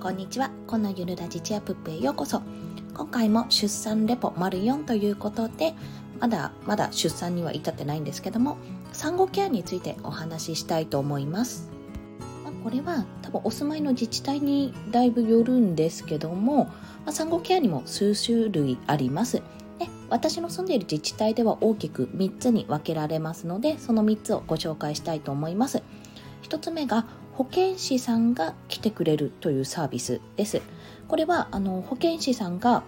こんにちは。このゆるラジチアプップへようこそ。今回も出産レポ丸4ということでまだまだ出産には至ってないんですけども産後ケアについてお話ししたいと思います。まこれは多分お住まいの自治体にだいぶよるんですけども、まあ、産後ケアにも数種類あります。で私の住んでいる自治体では大きく3つに分けられますのでその3つをご紹介したいと思います。1つ目が保健師さんが来てくれるというサービスです。これはあの保健師さんが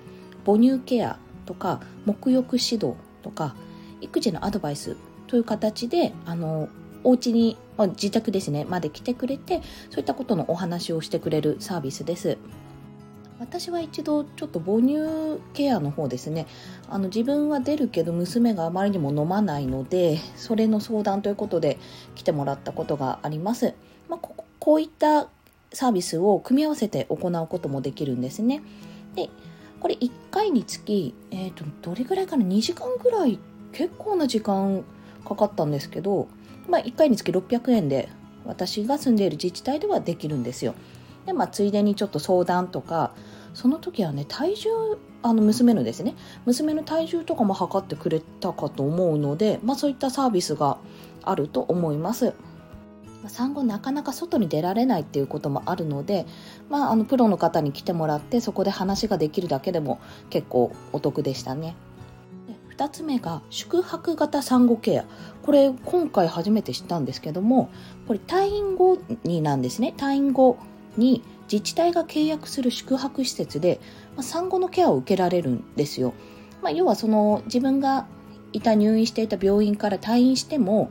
母乳ケアとか沐浴指導とか育児のアドバイスという形であのお家にま自宅ですねまで来てくれてそういったことのお話をしてくれるサービスです。私は一度ちょっと母乳ケアの方ですねあの自分は出るけど娘があまりにも飲まないのでそれの相談ということで来てもらったことがあります。まあ、ここういったサービスを組み合わせて行うこともできるんですね。でこれ1回につき、えーと、どれぐらいかな？2時間ぐらい結構な時間かかったんですけど、まあ、1回につき600円で私が住んでいる自治体ではできるんですよ。でまあ、ついでにちょっと相談とかその時はね体重あの娘のですね娘の体重とかも測ってくれたかと思うので、まあ、そういったサービスがあると思います。産後なかなか外に出られないっていうこともあるので、まあ、あのプロの方に来てもらってそこで話ができるだけでも結構お得でしたね。2つ目が宿泊型産後ケアこれ今回初めて知ったんですけどもこれ退院後になんですね退院後に自治体が契約する宿泊施設で、まあ、産後のケアを受けられるんですよ。まあ、要はその自分がいた入院していた病院から退院しても、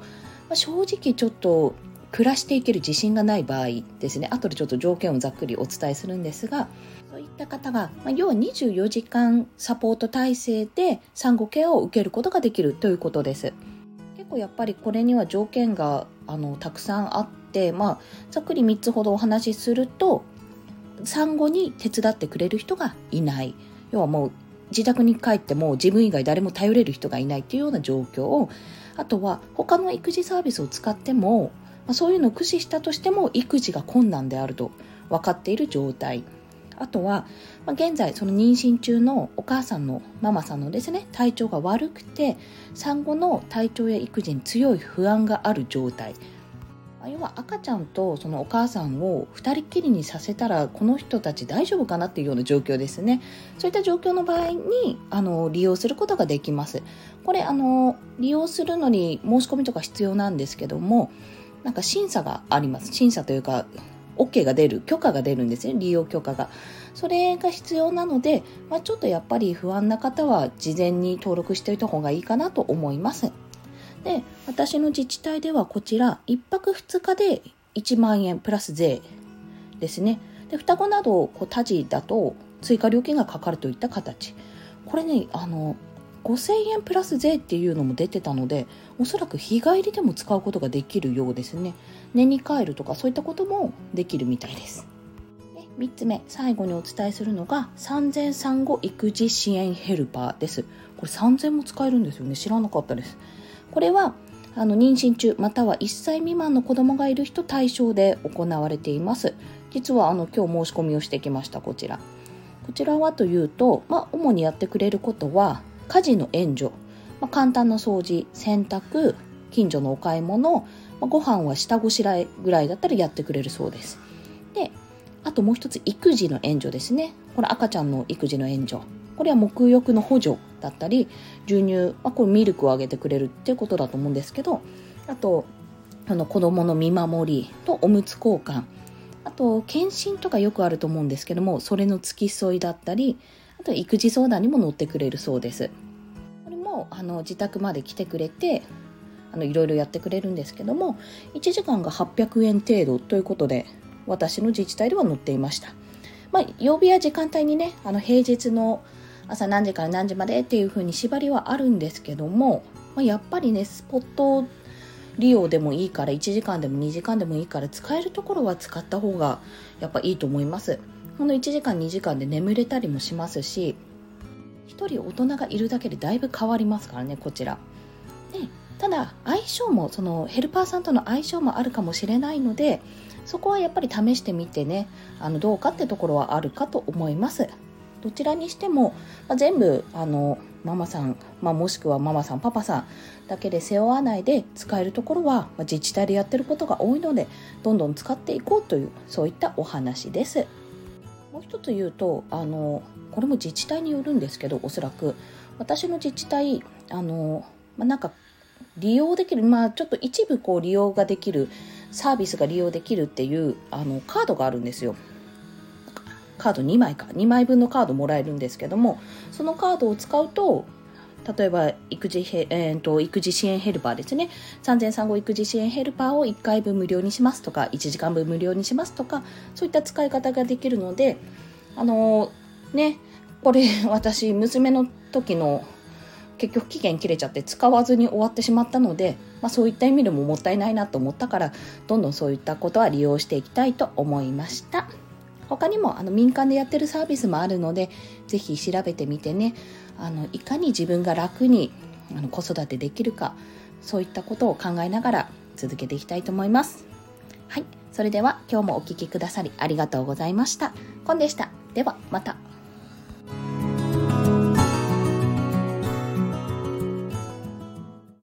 まあ、正直ちょっと暮らしていける自信がない場合ですね後でちょっと条件をざっくりお伝えするんですがそういった方が、まあ、要は24時間サポート体制で産後ケアを受けることができるということです構やっぱりこれには条件があのたくさんあってまあざっくり3つほどお話しすると産後に手伝ってくれる人がいない。要はもう自宅に帰っても自分以外誰も頼れる人がいないというような状況をあとは他の育児サービスを使ってもまあ、そういうのを駆使したとしても育児が困難であると分かっている状態。あとは、まあ、現在その妊娠中のお母さんのママさんのですね体調が悪くて産後の体調や育児に強い不安がある状態。要は赤ちゃんとそのお母さんを2人きりにさせたらこの人たち大丈夫かなっていうような状況ですね。そういった状況の場合にあの利用することができます。これあの利用するのに申し込みとか必要なんですけどもなんか審査があります。審査というか、OK が出る、許可が出るんですね、利用許可が。それが必要なので、まあ、ちょっとやっぱり不安な方は事前に登録しておいた方がいいかなと思います。で、私の自治体ではこちら、1泊2日で1万円プラス税ですね。で、双子など、こう、他地だと追加料金がかかるといった形。これね、あの、5000円プラス税っていうのも出てたのでおそらく日帰りでも使うことができるようですね。年に帰るとかそういったこともできるみたいです。で3つ目最後にお伝えするのが3000産後育児支援ヘルパーです。これ3000も使えるんですよね。知らなかったです。これはあの妊娠中または1歳未満の子供がいる人対象で行われています。実はあの今日申し込みをしてきましたこちら。こちらはというと、まあ、主にやってくれることは家事の援助、まあ、簡単な掃除洗濯近所のお買い物、まあ、ご飯は下ごしらえぐらいだったらやってくれるそうです。であともう一つ育児の援助ですね。これ赤ちゃんの育児の援助。これは沐浴の補助だったり授乳、まあ、これミルクをあげてくれるっていうことだと思うんですけどあとあの子供の見守りとおむつ交換。あと検診とかよくあると思うんですけどもそれの付き添いだったりあと育児相談にも乗ってくれるそうです。これもあの自宅まで来てくれてあのいろいろやってくれるんですけども1時間が800円程度ということで私の自治体では載っていました、まあ、曜日や時間帯にねあの平日の朝何時から何時までっていう風に縛りはあるんですけども、まあ、やっぱりねスポット利用でもいいから1時間でも2時間でもいいから使えるところは使った方がやっぱいいと思います。この1時間2時間で眠れたりもしますし1人大人がいるだけでだいぶ変わりますからねこちら。でただ相性もそのヘルパーさんとの相性もあるかもしれないのでそこはやっぱり試してみてねあのどうかってところはあるかと思います。どちらにしても、まあ、全部あのママさん、まあ、もしくはママさんパパさんだけで背負わないで使えるところは、まあ、自治体でやってることが多いのでどんどん使っていこうというそういったお話です。もう一つ言うとあのこれも自治体によるんですけどおそらく。私の自治体あの、まあ、なんか利用できるまあちょっと一部こう利用ができるサービスが利用できるっていうあのカードがあるんですよ。カード2枚か。2枚分のカードもらえるんですけどもそのカードを使うと例えば育児へ、えーと、育児支援ヘルパーですね。産前産後育児支援ヘルパーを1回分無料にしますとか1時間分無料にしますとかそういった使い方ができるのであのー、ねこれ 私娘の時の結局期限切れちゃって使わずに終わってしまったので、まあ、そういった意味でももったいないなと思ったからどんどんそういったことは利用していきたいと思いました。他にもあの民間でやってるサービスもあるのでぜひ調べてみてね。あのいかに自分が楽にあの子育てできるかそういったことを考えながら続けていきたいと思います。はい。それでは今日もお聴きくださりありがとうございました。コンでした。ではまた。